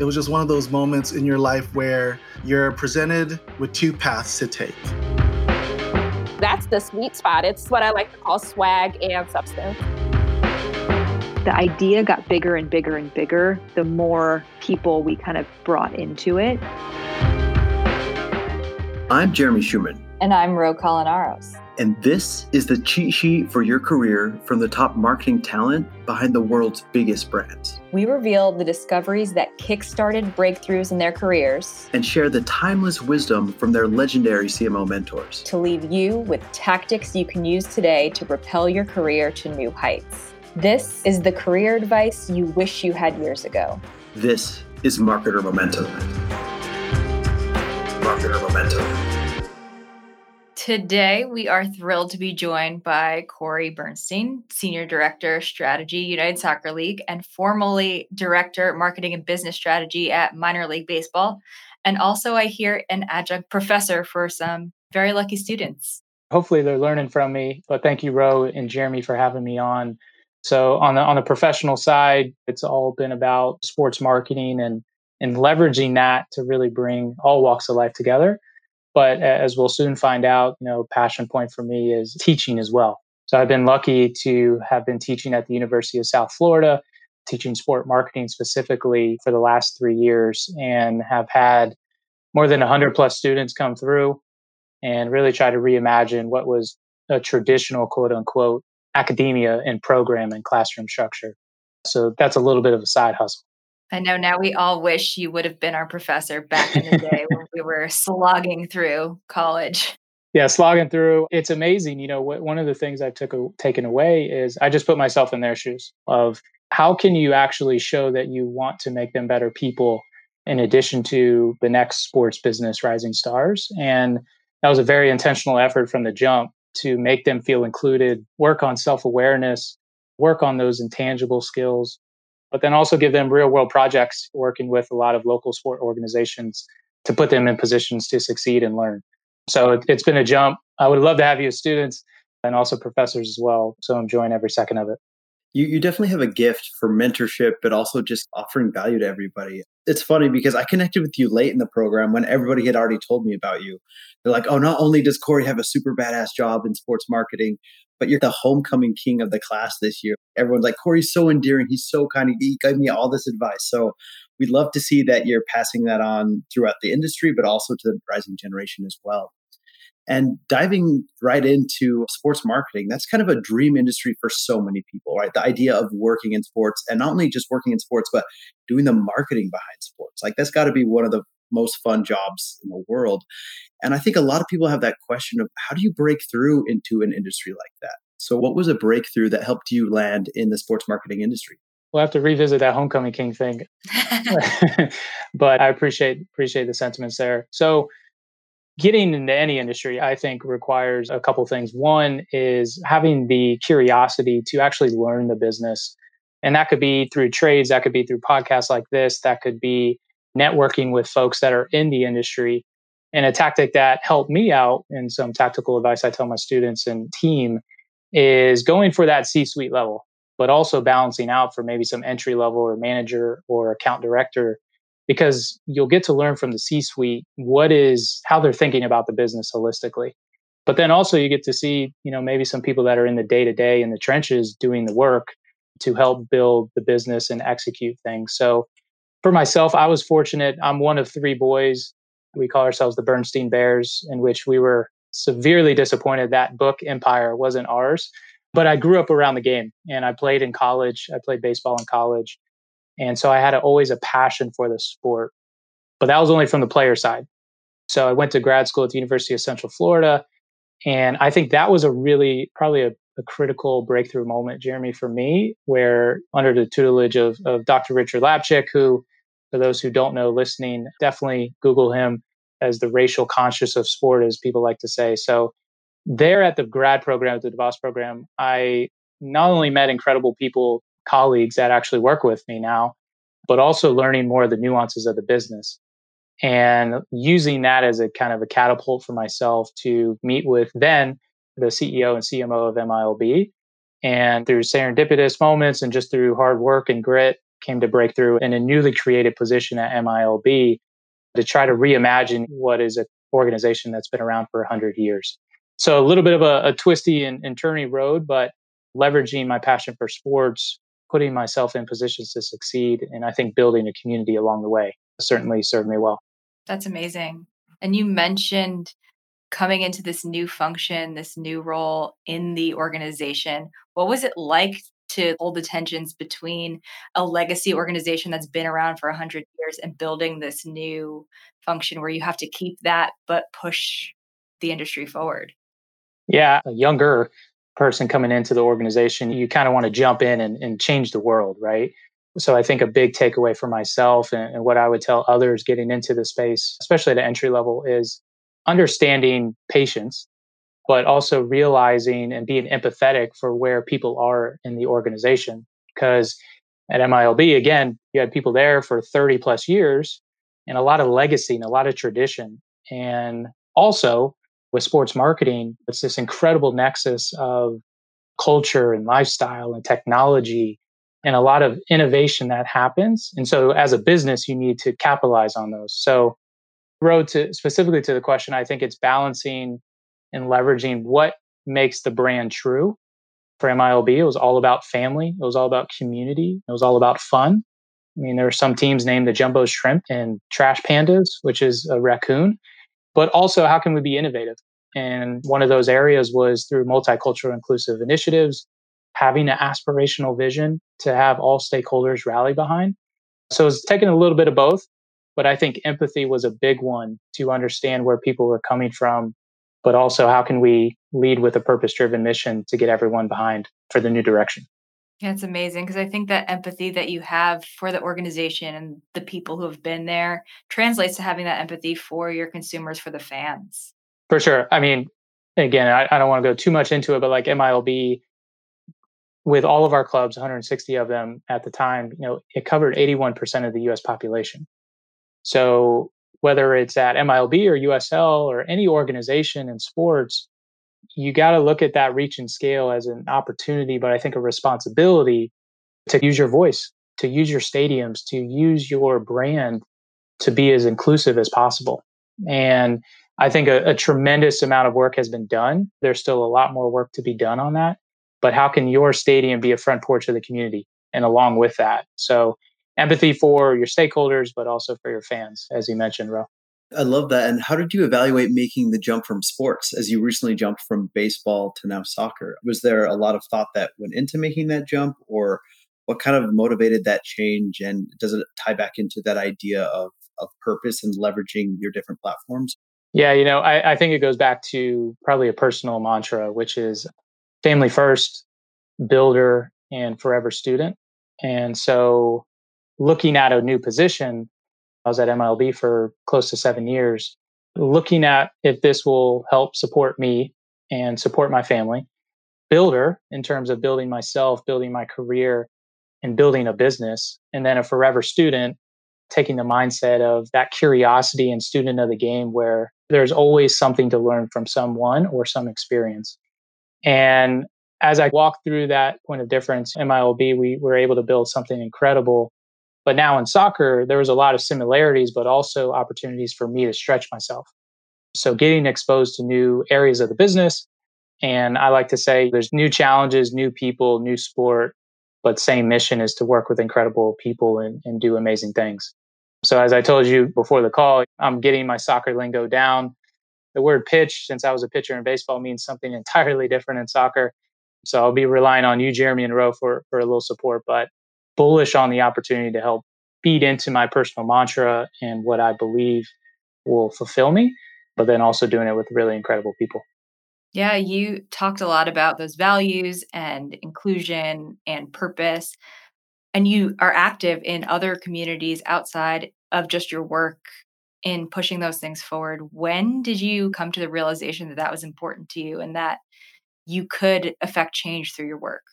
It was just one of those moments in your life where you're presented with two paths to take. That's the sweet spot. It's what I like to call swag and substance. The idea got bigger and bigger and bigger the more people we kind of brought into it. I'm Jeremy Schumann. And I'm Ro Colinaros. And this is the cheat sheet for your career from the top marketing talent behind the world's biggest brands. We reveal the discoveries that kickstarted breakthroughs in their careers and share the timeless wisdom from their legendary CMO mentors to leave you with tactics you can use today to propel your career to new heights. This is the career advice you wish you had years ago. This is Marketer Momentum. Marketer Momentum. Today, we are thrilled to be joined by Corey Bernstein, Senior Director, Strategy, United Soccer League, and formerly Director, Marketing and Business Strategy at Minor League Baseball. And also, I hear an adjunct professor for some very lucky students. Hopefully, they're learning from me. But thank you, Ro and Jeremy, for having me on. So, on the on the professional side, it's all been about sports marketing and and leveraging that to really bring all walks of life together but as we'll soon find out, you know, passion point for me is teaching as well. So I've been lucky to have been teaching at the University of South Florida, teaching sport marketing specifically for the last three years, and have had more than 100 plus students come through and really try to reimagine what was a traditional quote unquote academia and program and classroom structure. So that's a little bit of a side hustle. I know now we all wish you would have been our professor back in the day when we were slogging through college. Yeah, slogging through. It's amazing. You know, one of the things I took a- taken away is I just put myself in their shoes of how can you actually show that you want to make them better people in addition to the next sports business rising stars. And that was a very intentional effort from the jump to make them feel included, work on self awareness, work on those intangible skills, but then also give them real world projects working with a lot of local sport organizations to put them in positions to succeed and learn. So it, has been a jump. I would love to have you as students and also professors as well. So I'm enjoying every second of it. You, you definitely have a gift for mentorship, but also just offering value to everybody. It's funny because I connected with you late in the program when everybody had already told me about you. They're like, oh, not only does Corey have a super badass job in sports marketing, but you're the homecoming king of the class this year. Everyone's like, Corey's so endearing. He's so kind. He gave me all this advice. So we'd love to see that you're passing that on throughout the industry, but also to the rising generation as well. And diving right into sports marketing, that's kind of a dream industry for so many people, right? The idea of working in sports and not only just working in sports, but doing the marketing behind sports. Like that's got to be one of the most fun jobs in the world. And I think a lot of people have that question of how do you break through into an industry like that? So, what was a breakthrough that helped you land in the sports marketing industry? We'll have to revisit that homecoming king thing, but I appreciate appreciate the sentiments there. So, getting into any industry, I think, requires a couple things. One is having the curiosity to actually learn the business, and that could be through trades, that could be through podcasts like this, that could be networking with folks that are in the industry and a tactic that helped me out and some tactical advice I tell my students and team is going for that C suite level, but also balancing out for maybe some entry level or manager or account director because you'll get to learn from the C suite what is how they're thinking about the business holistically. But then also you get to see, you know, maybe some people that are in the day to day in the trenches doing the work to help build the business and execute things. So for myself, I was fortunate. I'm one of three boys we call ourselves the Bernstein Bears, in which we were severely disappointed that book Empire wasn't ours. But I grew up around the game and I played in college. I played baseball in college. And so I had a, always a passion for the sport. But that was only from the player side. So I went to grad school at the University of Central Florida. And I think that was a really, probably a, a critical breakthrough moment, Jeremy, for me, where under the tutelage of, of Dr. Richard Lapchick, who for those who don't know listening, definitely Google him as the racial conscious of sport, as people like to say. So, there at the grad program, at the DeVos program, I not only met incredible people, colleagues that actually work with me now, but also learning more of the nuances of the business and using that as a kind of a catapult for myself to meet with then the CEO and CMO of MILB. And through serendipitous moments and just through hard work and grit, came to breakthrough in a newly created position at MILB to try to reimagine what is an organization that's been around for 100 years. So a little bit of a, a twisty and, and turny road, but leveraging my passion for sports, putting myself in positions to succeed, and I think building a community along the way certainly served me well. That's amazing. And you mentioned coming into this new function, this new role in the organization. What was it like to hold the tensions between a legacy organization that's been around for 100 years and building this new function where you have to keep that but push the industry forward? Yeah, a younger person coming into the organization, you kind of want to jump in and, and, change the world, right? So I think a big takeaway for myself and, and what I would tell others getting into the space, especially at entry level, is understanding patience, but also realizing and being empathetic for where people are in the organization. Because at MILB, again, you had people there for 30 plus years and a lot of legacy and a lot of tradition. And also with sports marketing, it's this incredible nexus of culture and lifestyle and technology and a lot of innovation that happens. And so as a business, you need to capitalize on those. So road to specifically to the question, I think it's balancing and leveraging what makes the brand true. For MILB, it was all about family. It was all about community. It was all about fun. I mean, there are some teams named the Jumbo Shrimp and Trash Pandas, which is a raccoon. But also, how can we be innovative? And one of those areas was through multicultural inclusive initiatives, having an aspirational vision to have all stakeholders rally behind. So it's taking a little bit of both, but I think empathy was a big one to understand where people were coming from, but also how can we lead with a purpose driven mission to get everyone behind for the new direction. It's amazing because I think that empathy that you have for the organization and the people who have been there translates to having that empathy for your consumers, for the fans. For sure. I mean, again, I, I don't want to go too much into it, but like MILB, with all of our clubs, 160 of them at the time, you know, it covered 81% of the US population. So whether it's at MILB or USL or any organization in sports, you got to look at that reach and scale as an opportunity, but I think a responsibility to use your voice, to use your stadiums, to use your brand to be as inclusive as possible. And I think a, a, tremendous amount of work has been done. There's still a lot more work to be done on that. But how can your stadium be a front porch of the community? And along with that, so empathy for your stakeholders, but also for your fans, as you mentioned, Ro. I love that. And how did you evaluate making the jump from sports as you recently jumped from baseball to now soccer? Was there a lot of thought that went into making that jump, or what kind of motivated that change? And does it tie back into that idea of, of purpose and leveraging your different platforms? Yeah, you know, I, I think it goes back to probably a personal mantra, which is family first, builder, and forever student. And so looking at a new position, I was at MILB for close to seven years, looking at if this will help support me and support my family. Builder, in terms of building myself, building my career, and building a business. And then a forever student, taking the mindset of that curiosity and student of the game where there's always something to learn from someone or some experience. And as I walked through that point of difference, MILB, we were able to build something incredible but now in soccer, there was a lot of similarities, but also opportunities for me to stretch myself. So getting exposed to new areas of the business. And I like to say there's new challenges, new people, new sport, but same mission is to work with incredible people and, and do amazing things. So as I told you before the call, I'm getting my soccer lingo down. The word pitch, since I was a pitcher in baseball, means something entirely different in soccer. So I'll be relying on you, Jeremy and Ro, for, for a little support. But bullish on the opportunity to help feed into my personal mantra and what I believe will fulfill me, but then also doing it with really incredible people. Yeah, you talked a lot about those values and inclusion and purpose. And you are active in other communities outside of just your work in pushing those things forward. When did you come to the realization that that was important to you and that you could affect change through your work?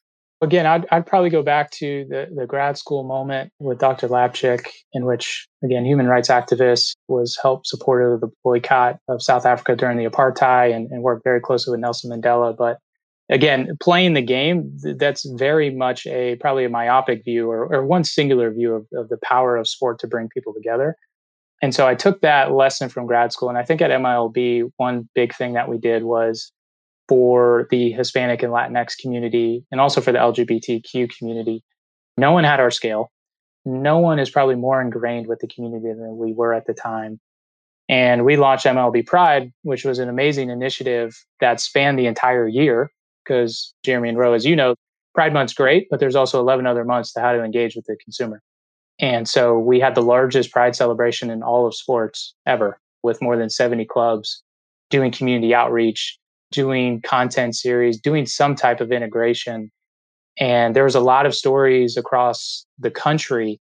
Again, I'd, I'd probably go back to the, the grad school moment with Dr. Lapchick, in which, again, human rights activist was helped supportive of the boycott of South Africa during the apartheid and, and worked very closely with Nelson Mandela. But again, playing the game, that's very much a probably a myopic view or, or one singular view of, of the power of sport to bring people together. And so I took that lesson from grad school. And I think at MILB, one big thing that we did was for the Hispanic and Latinx community, and also for the LGBTQ community, no one had our scale. No one is probably more ingrained with the community than we were at the time. And we launched MLB Pride, which was an amazing initiative that spanned the entire year. Because Jeremy and Ro, as you know, Pride Month's great, but there's also 11 other months to how to engage with the consumer. And so we had the largest Pride celebration in all of sports ever, with more than 70 clubs doing community outreach, doing content series, doing some type of integration. And there was a lot of stories across the country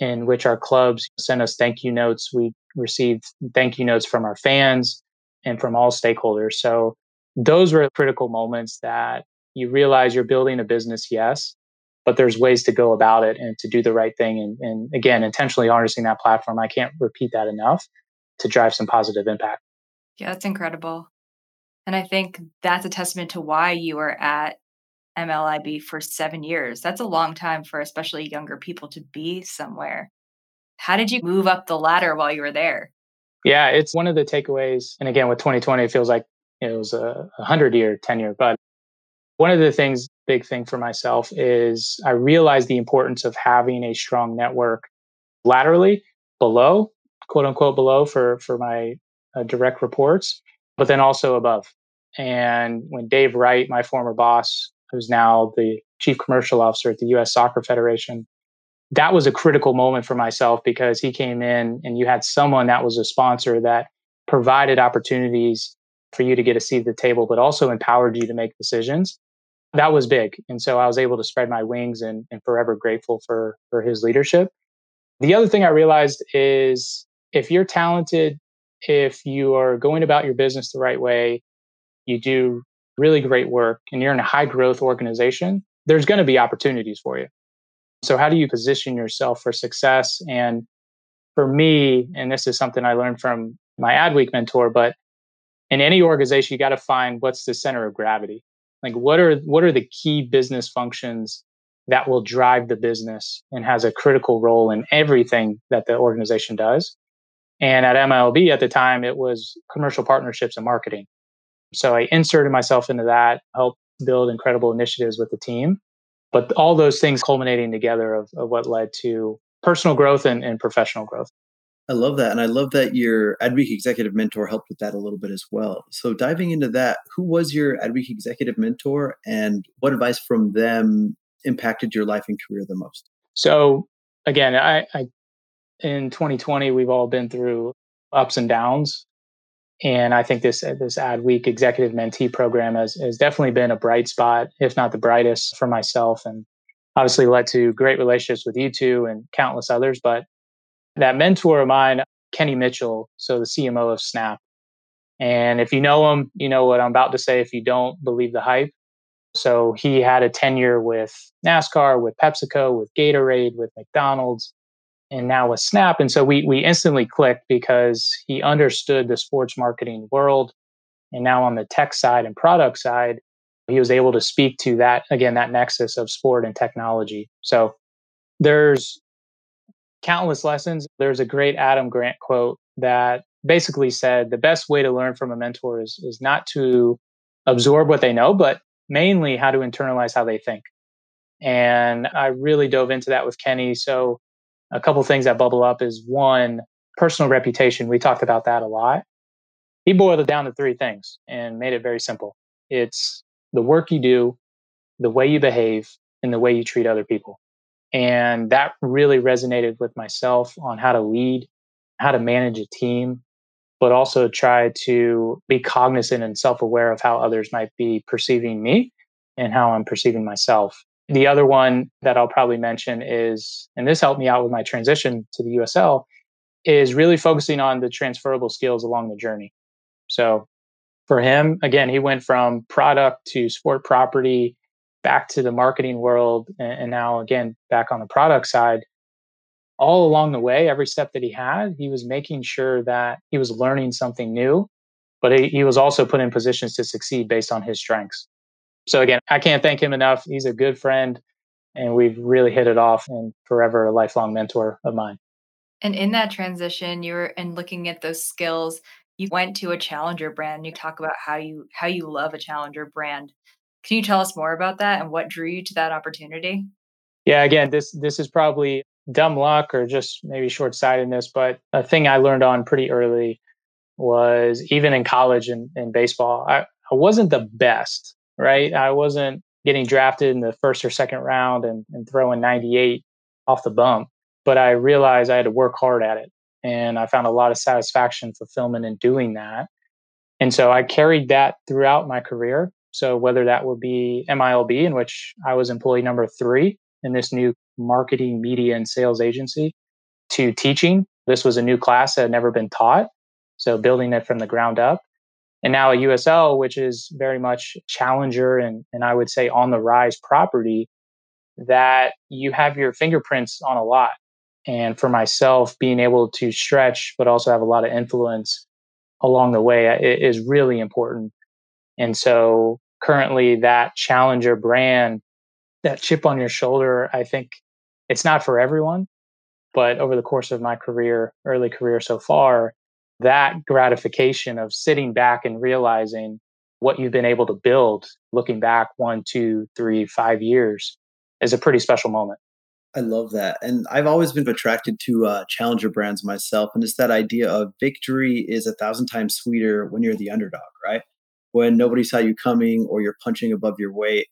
in which our clubs sent us thank you notes. We received thank you notes from our fans and from all stakeholders. So those were critical moments that you realize you're building a business, yes, but there's ways to go about it and to do the right thing. And, and again, intentionally harnessing that platform. I can't repeat that enough to drive some positive impact. Yeah, that's incredible. And I think that's a testament to why you were at MILB for seven years. That's a long time for especially younger people to be somewhere. How did you move up the ladder while you were there? Yeah, it's one of the takeaways. And again, with 2020, it feels like it was a 100 year tenure. But one of the things, big thing for myself is I realized the importance of having a strong network laterally below, quote unquote, below for, for my uh, direct reports, but then also above. And when Dave Wright, my former boss, who's now the chief commercial officer at the US Soccer Federation, that was a critical moment for myself because he came in and you had someone that was a sponsor that provided opportunities for you to get a seat at the table, but also empowered you to make decisions. That was big. And so I was able to spread my wings and, and forever grateful for, for his leadership. The other thing I realized is if you're talented, if you are going about your business the right way, you do really great work, and you're in a high growth organization, there's going to be opportunities for you. So, how do you position yourself for success? And for me, and this is something I learned from my Adweek mentor, but in any organization, you got to find what's the center of gravity. Like, what are what are the key business functions that will drive the business and has a critical role in everything that the organization does? And at MLB at the time, it was commercial partnerships and marketing. So I inserted myself into that, helped build incredible initiatives with the team. But all those things culminating together of, of what led to personal growth and, and professional growth. I love that. And I love that your Adweek executive mentor helped with that a little bit as well. So, diving into that, who was your Adweek executive mentor and what advice from them impacted your life and career the most? So, again, I, I in 2020, we've all been through ups and downs. And I think this this Adweek executive mentee program has, has definitely been a bright spot, if not the brightest, for myself, and obviously led to great relationships with you two and countless others. But that mentor of mine, Kenny Mitchell, so the CMO of Snap. And if you know him, you know what I'm about to say. If you don't, believe the hype. So he had a tenure with NASCAR, with PepsiCo, with Gatorade, with McDonald's, and now with Snap. And so we we instantly clicked because he understood the sports marketing world. And now on the tech side and product side, he was able to speak to that again, that nexus of sport and technology. So there's countless lessons. There's a great Adam Grant quote that basically said the best way to learn from a mentor is is not to absorb what they know, but mainly how to internalize how they think. And I really dove into that with Kenny. So a couple things that bubble up is one, personal reputation. We talked about that a lot. He boiled it down to three things and made it very simple. It's the work you do, the way you behave, and the way you treat other people. And that really resonated with myself on how to lead, how to manage a team, but also try to be cognizant and self aware of how others might be perceiving me and how I'm perceiving myself. The other one that I'll probably mention is, and this helped me out with my transition to the USL, is really focusing on the transferable skills along the journey. So for him, again, he went from product to sport property back to the marketing world and, now again back on the product side all along the way every step that he had he was making sure that he was learning something new but he, he was also put in positions to succeed based on his strengths So again, I can't thank him enough. He's a good friend and we've really hit it off and forever a lifelong mentor of mine. And in that transition, you were and looking at those skills, you went to a challenger brand. You talk about how you how you love a challenger brand. Can you tell us more about that and what drew you to that opportunity? Yeah, again, this this is probably dumb luck or just maybe short-sightedness, but a thing I learned on pretty early was even in college and in baseball, I, I wasn't the best, right? I wasn't getting drafted in the first or second round and, and throwing 98 off the bump. But I realized I had to work hard at it. And I found a lot of satisfaction, fulfillment in doing that. And so I carried that throughout my career. So whether that would be MILB, in which I was employee number three in this new marketing, media, and sales agency, to teaching. This was a new class that had never been taught. So building it from the ground up and now a USL, which is very much challenger and, and I would say on the rise property, that you have your fingerprints on a lot. And for myself, being able to stretch, but also have a lot of influence along the way uh, is really important. And so currently, that challenger brand, that chip on your shoulder, I think it's not for everyone. But over the course of my career, early career so far, that gratification of sitting back and realizing what you've been able to build, looking back one, two, three, five years, is a pretty special moment. I love that. And I've always been attracted to uh, challenger brands myself. And it's that idea of victory is a thousand times sweeter when you're the underdog, right? When nobody saw you coming or you're punching above your weight.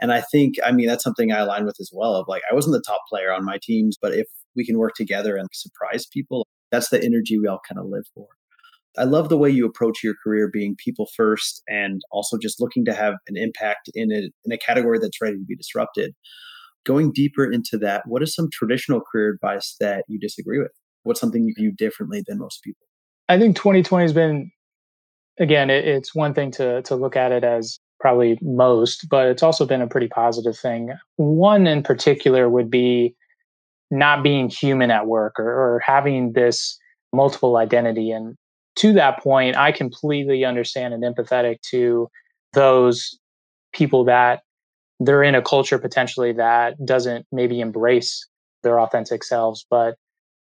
And I think, I mean, that's something I align with as well. Of like, I wasn't the top player on my teams, but if we can work together and surprise people, that's the energy we all kind of live for. I love the way you approach your career being people first and also just looking to have an impact in a, in a category that's ready to be disrupted. Going deeper into that, what is some traditional career advice that you disagree with? What's something you view differently than most people? I think 2020 has been, again, it, it's one thing to, to look at it as probably most, but it's also been a pretty positive thing. One in particular would be not being human at work or, or having this multiple identity. And to that point, I completely understand and empathetic to those people that they're in a culture potentially that doesn't maybe embrace their authentic selves. But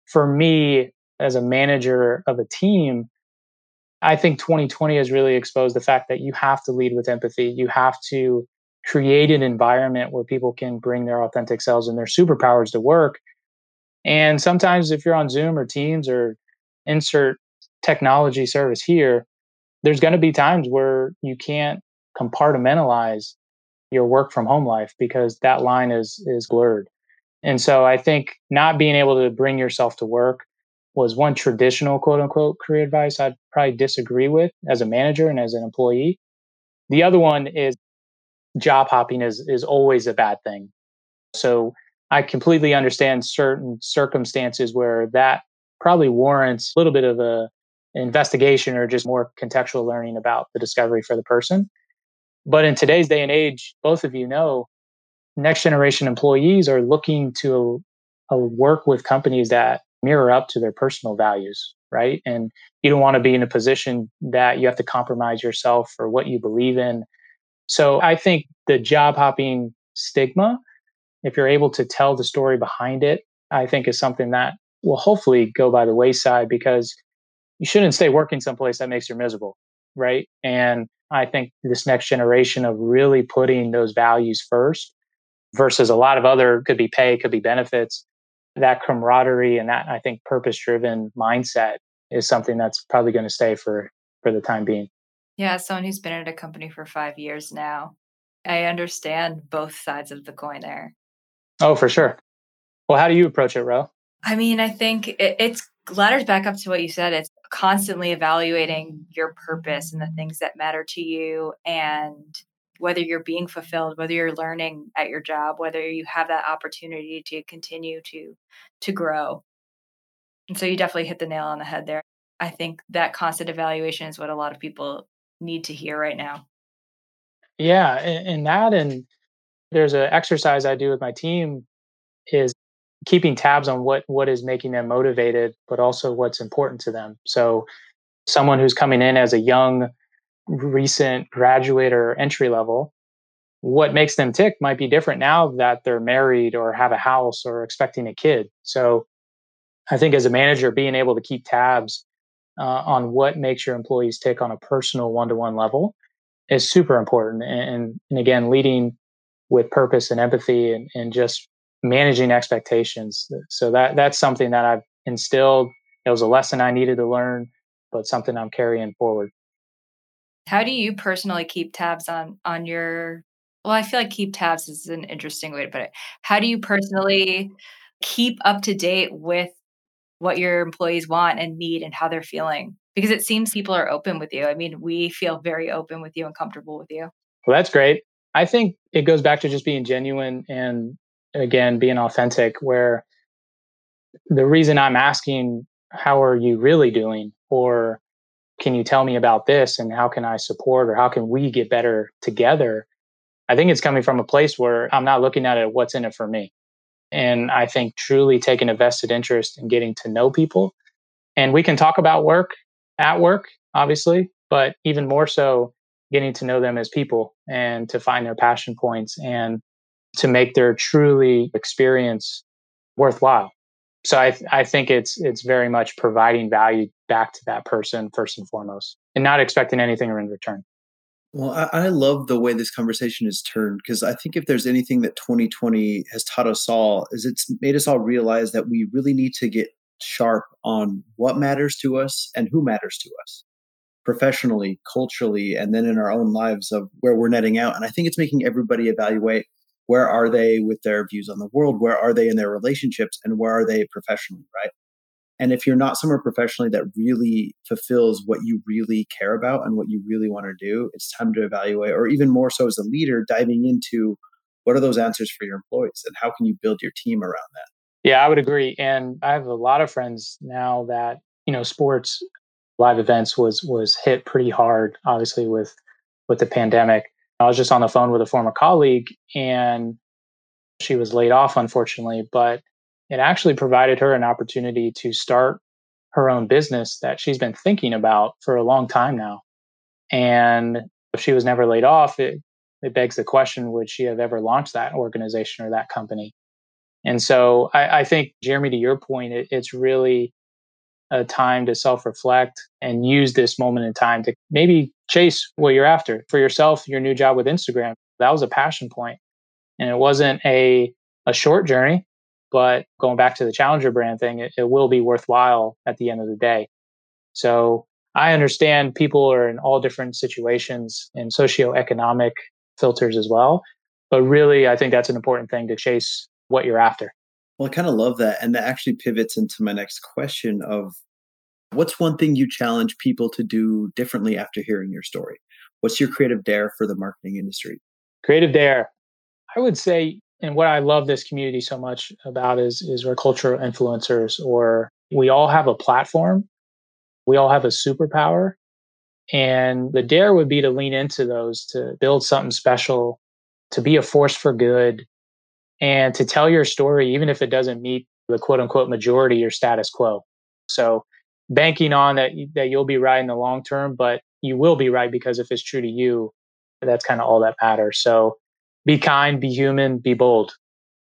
for me, as a manager of a team, I think 2020 has really exposed the fact that you have to lead with empathy. You have to create an environment where people can bring their authentic selves and their superpowers to work and sometimes if you're on Zoom or Teams or insert technology service here, there's going to be times where you can't compartmentalize your work from home life because that line is is blurred. And so I think not being able to bring yourself to work was one traditional quote unquote career advice I'd probably disagree with as a manager and as an employee. The other one is job hopping is is always a bad thing. So I completely understand certain circumstances where that probably warrants a little bit of a investigation or just more contextual learning about the discovery for the person. But in today's day and age, both of you know, next generation employees are looking to uh, work with companies that mirror up to their personal values, right? And you don't want to be in a position that you have to compromise yourself for what you believe in. So I think the job hopping stigma if you're able to tell the story behind it, I think is something that will hopefully go by the wayside because you shouldn't stay working someplace that makes you miserable, right? And I think this next generation of really putting those values first versus a lot of other could be pay, could be benefits, that camaraderie and that I think purpose driven mindset is something that's probably going to stay for for the time being. Yeah, someone who's been at a company for five years now, I understand both sides of the coin there. Oh, for sure. Well, how do you approach it, Ro? I mean, I think it, it's ladders back up to what you said. It's constantly evaluating your purpose and the things that matter to you and whether you're being fulfilled whether you're learning at your job whether you have that opportunity to continue to to grow and so you definitely hit the nail on the head there i think that constant evaluation is what a lot of people need to hear right now yeah and, and that and there's an exercise I do with my team is keeping tabs on what what is making them motivated, but also what's important to them. So someone who's coming in as a young recent graduate or entry level, what makes them tick might be different now that they're married or have a house or expecting a kid. So I think as a manager, being able to keep tabs uh, on what makes your employees tick on a personal one to one level is super important. And, and again, leading with purpose and empathy and, and just managing expectations. So that that's something that I've instilled. It was a lesson I needed to learn, but something I'm carrying forward. How do you personally keep tabs on on your well, I feel like keep tabs is an interesting way to put it. How do you personally keep up to date with what your employees want and need and how they're feeling? Because it seems people are open with you. I mean, we feel very open with you and comfortable with you. Well, that's great. I think it goes back to just being genuine and again being authentic where the reason I'm asking how are you really doing or can you tell me about this and how can I support or how can we get better together? I think it's coming from a place where I'm not looking at it what's in it for me. And I think truly taking a vested interest in getting to know people. And we can talk about work at work, obviously, but even more so getting to know them as people and to find their passion points and to make their truly experience worthwhile. So I, th- I think it's it's very much providing value back to that person first and foremost, and not expecting anything in return. Well, I, I love the way this conversation is turned because I think if there's anything that 2020 has taught us all, is it's made us all realize that we really need to get sharp on what matters to us and who matters to us professionally, culturally, and then in our own lives of where we're netting out. And I think it's making everybody evaluate where are they with their views on the world, where are they in their relationships, and where are they professionally, right? And if you're not somewhere professionally that really fulfills what you really care about and what you really want to do, it's time to evaluate, or even more so as a leader, diving into what are those answers for your employees and how can you build your team around that? Yeah, I would agree. And I have a lot of friends now that, you know, sports live events was was hit pretty hard, obviously with with the pandemic. I was just on the phone with a former colleague and she was laid off unfortunately, but it actually provided her an opportunity to start her own business that she's been thinking about for a long time now. And if she was never laid off, it, it begs the question would she have ever launched that organization or that company? And so I, I think, Jeremy, to your point, it, it's really a time to self reflect and use this moment in time to maybe chase what you're after for yourself, your new job with Instagram. That was a passion point. And it wasn't a, a short journey, but going back to the challenger brand thing, it, it will be worthwhile at the end of the day. So I understand people are in all different situations and socioeconomic filters as well. But really, I think that's an important thing to chase what you're after. Well, I kind of love that. And that actually pivots into my next question of what's one thing you challenge people to do differently after hearing your story? What's your creative dare for the marketing industry? Creative dare. I would say and what I love this community so much about is is we're cultural influencers, or we all have a platform, we all have a superpower, and the dare would be to lean into those to build something special, to be a force for good, and to tell your story, even if it doesn't meet the quote unquote majority or status quo. So banking on that that you'll be right in the long term, but you will be right because if it's true to you, that's kind of all that matters. So be kind, be human, be bold.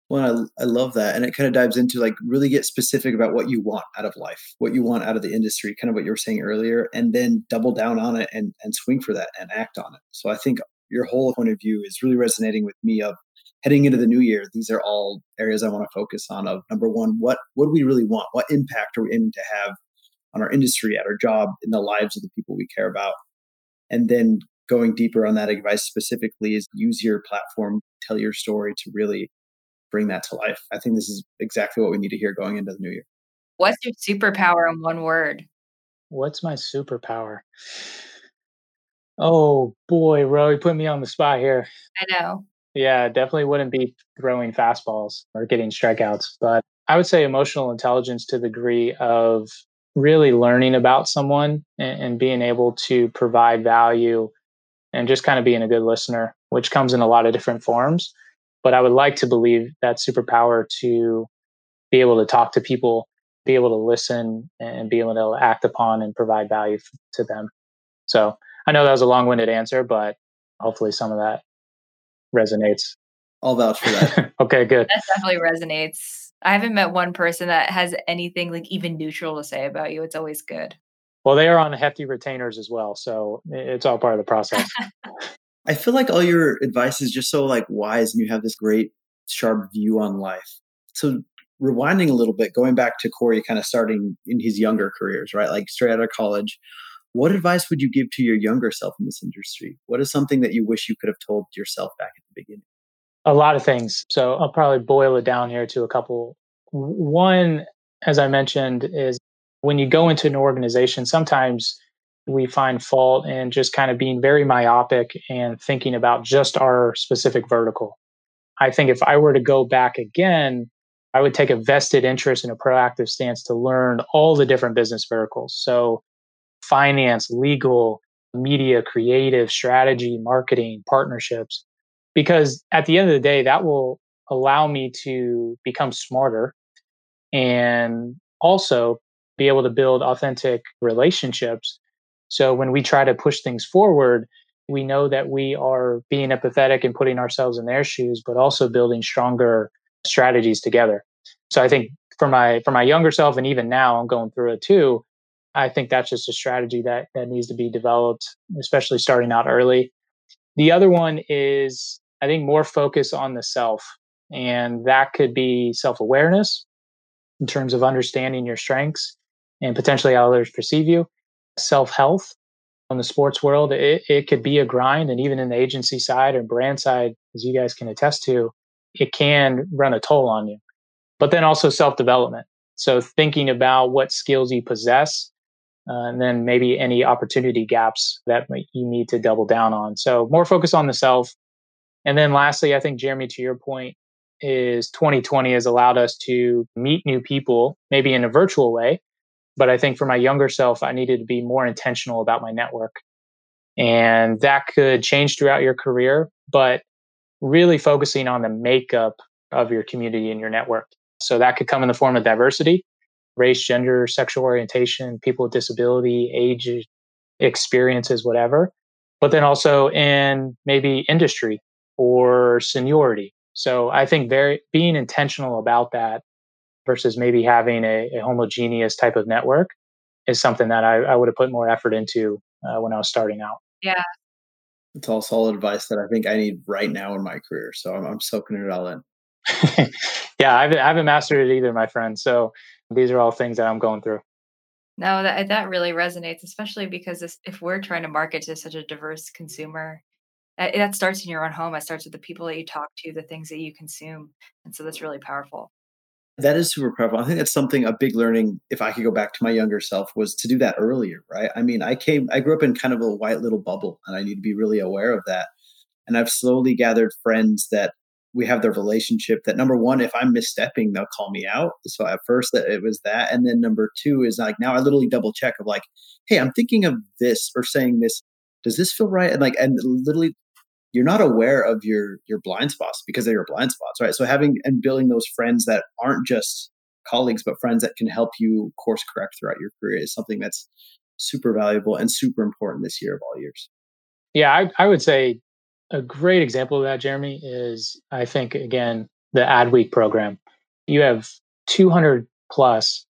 Well, I, I love that. And it kind of dives into like really get specific about what you want out of life, what you want out of the industry, kind of what you were saying earlier, and then double down on it and, and swing for that and act on it. So I think your whole point of view is really resonating with me of heading into the new year. These are all areas I want to focus on of number one, what, what do we really want? What impact are we aiming to have on our industry, at our job, in the lives of the people we care about? And then going deeper on that advice specifically is use your platform, tell your story to really bring that to life. I think this is exactly what we need to hear going into the new year. What's your superpower in one word? What's my superpower? Oh boy, Roy, put me on the spot here. I know. Yeah, definitely wouldn't be throwing fastballs or getting strikeouts, but I would say emotional intelligence to the degree of really learning about someone and, and being able to provide value and just kind of being a good listener, which comes in a lot of different forms. But I would like to believe that superpower to be able to talk to people, be able to listen, and be able to act upon and provide value to them. So I know that was a long winded answer, but hopefully some of that resonates. I'll vouch for that. okay, good. That definitely resonates. I haven't met one person that has anything like even neutral to say about you. It's always good. Well, they are on hefty retainers as well, so it's all part of the process. I feel like all your advice is just so like wise, and you have this great sharp view on life. So rewinding a little bit, going back to Corey, kind of starting in his younger careers, right? Like straight out of college. What advice would you give to your younger self in this industry? What is something that you wish you could have told yourself back at the beginning? A lot of things. So I'll probably boil it down here to a couple. One, as I mentioned, is when you go into an organization, sometimes we find fault in just kind of being very myopic and thinking about just our specific vertical. I think if I were to go back again, I would take a vested interest and a proactive stance to learn all the different business verticals. So, finance, legal, media, creative, strategy, marketing, partnerships. Because at the end of the day, that will allow me to become smarter and also be able to build authentic relationships. So, when we try to push things forward, we know that we are being empathetic and putting ourselves in their shoes, but also building stronger strategies together. So I think for my for my younger self and even now I'm going through it too, I think that's just a strategy that that needs to be developed, especially starting out early. The other one is I think more focus on the self. And that could be self-awareness in terms of understanding your strengths and potentially how others perceive you. Self-health on the sports world, it, it could be a grind. And even in the agency side or brand side, as you guys can attest to, it can run a toll on you. But then also self development. So thinking about what skills you possess, uh, and then maybe any opportunity gaps that you need to double down on. So more focus on the self. And then lastly, I think Jeremy, to your point, is 2020 has allowed us to meet new people, maybe in a virtual way. But I think for my younger self, I needed to be more intentional about my network. And that could change throughout your career, but really focusing on the makeup of your community and your network. So that could come in the form of diversity, race, gender, sexual orientation, people with disability, age, experiences, whatever. But then also in maybe industry or seniority. So I think very being intentional about that versus maybe having a, a homogeneous type of network is something that I, I would have put more effort into uh, when I was starting out. Yeah, it's all solid advice that I think I need right now in my career. So I'm, I'm soaking it all in. yeah, I haven't, I haven't mastered it either, my friend. So these are all things that I'm going through. No, that that really resonates, especially because if we're trying to market to such a diverse consumer, eh, that starts in your own home. It starts with the people that you talk to, the things that you consume, and so that's really powerful. That is super powerful. I think that's something a big learning. If I could go back to my younger self, was to do that earlier, right? I mean, I came, I grew up in kind of a white little bubble, and I need to be really aware of that. And I've slowly gathered friends that we have the relationship that number one, if I'm misstepping, they'll call me out. So at first that it was that, and then number two is like now I literally double check of like, hey, I'm thinking of this or saying this. Does this feel right? And like, and literally you're not aware of your your blind spots because they're your blind spots right so having and building those friends that aren't just colleagues but friends that can help you course correct throughout your career is something that's super valuable and super important this year of all years yeah i, I would say a great example of that jeremy is i think again the adweek program you have 200 plus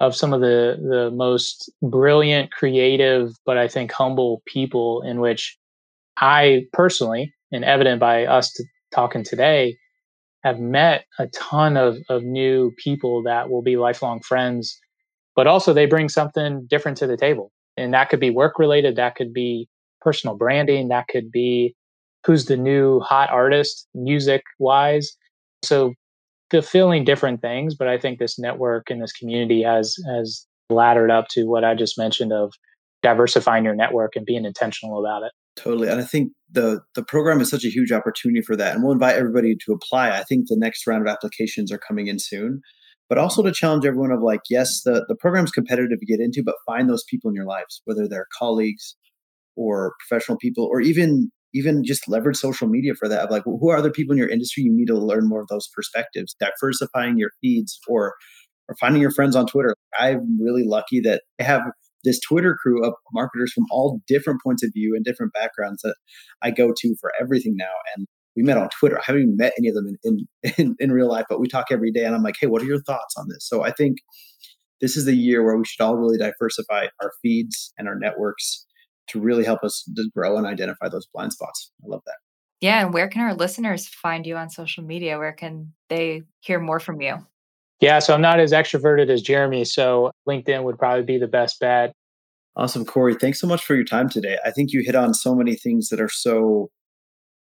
of some of the the most brilliant creative but i think humble people in which I personally, and evident by us t- talking today, have met a ton of, of new people that will be lifelong friends, but also they bring something different to the table. And that could be work related, that could be personal branding, that could be who's the new hot artist, music wise. So fulfilling different things, but I think this network and this community has has laddered up to what I just mentioned of diversifying your network and being intentional about it. Totally. And I think the the program is such a huge opportunity for that. And we'll invite everybody to apply. I think the next round of applications are coming in soon. But also to challenge everyone of like, yes, the, the program's competitive to get into, but find those people in your lives, whether they're colleagues or professional people, or even even just leverage social media for that. Of like, who are other people in your industry? You need to learn more of those perspectives, diversifying your feeds or or finding your friends on Twitter. I'm really lucky that I have this Twitter crew of marketers from all different points of view and different backgrounds that I go to for everything now. And we met on Twitter. I haven't even met any of them in, in, in, in real life, but we talk every day. And I'm like, hey, what are your thoughts on this? So I think this is the year where we should all really diversify our feeds and our networks to really help us to grow and identify those blind spots. I love that. Yeah. And where can our listeners find you on social media? Where can they hear more from you? Yeah. So I'm not as extroverted as Jeremy. So LinkedIn would probably be the best bet. Awesome, Corey. Thanks so much for your time today. I think you hit on so many things that are so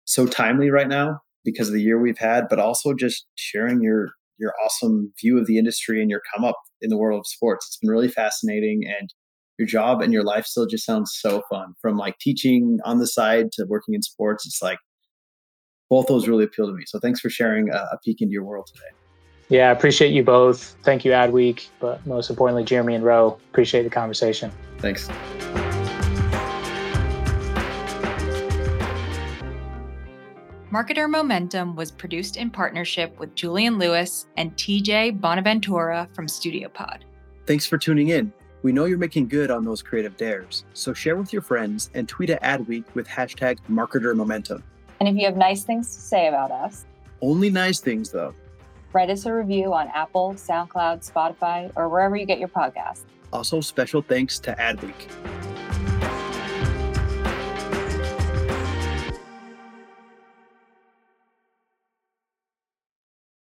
so timely right now because of the year we've had, but also just sharing your your awesome view of the industry and your come up in the world of sports. It's been really fascinating and your job and your life still just sounds so fun. From like teaching on the side to working in sports, it's like both those really appeal to me. So thanks for sharing a, a peek into your world today. Yeah, I appreciate you both. Thank you, Adweek, but most importantly, Jeremy and Roe. Appreciate the conversation. Thanks. Marketer Momentum was produced in partnership with Julian Lewis and TJ Bonaventura from StudioPod. Thanks for tuning in. We know you're making good on those creative dares, so share with your friends and tweet at Adweek with hashtag Marketer Momentum. And if you have nice things to say about us, only nice things though, write us a review on Apple, SoundCloud, Spotify, or wherever you get your podcasts. Also, special thanks to Adweek.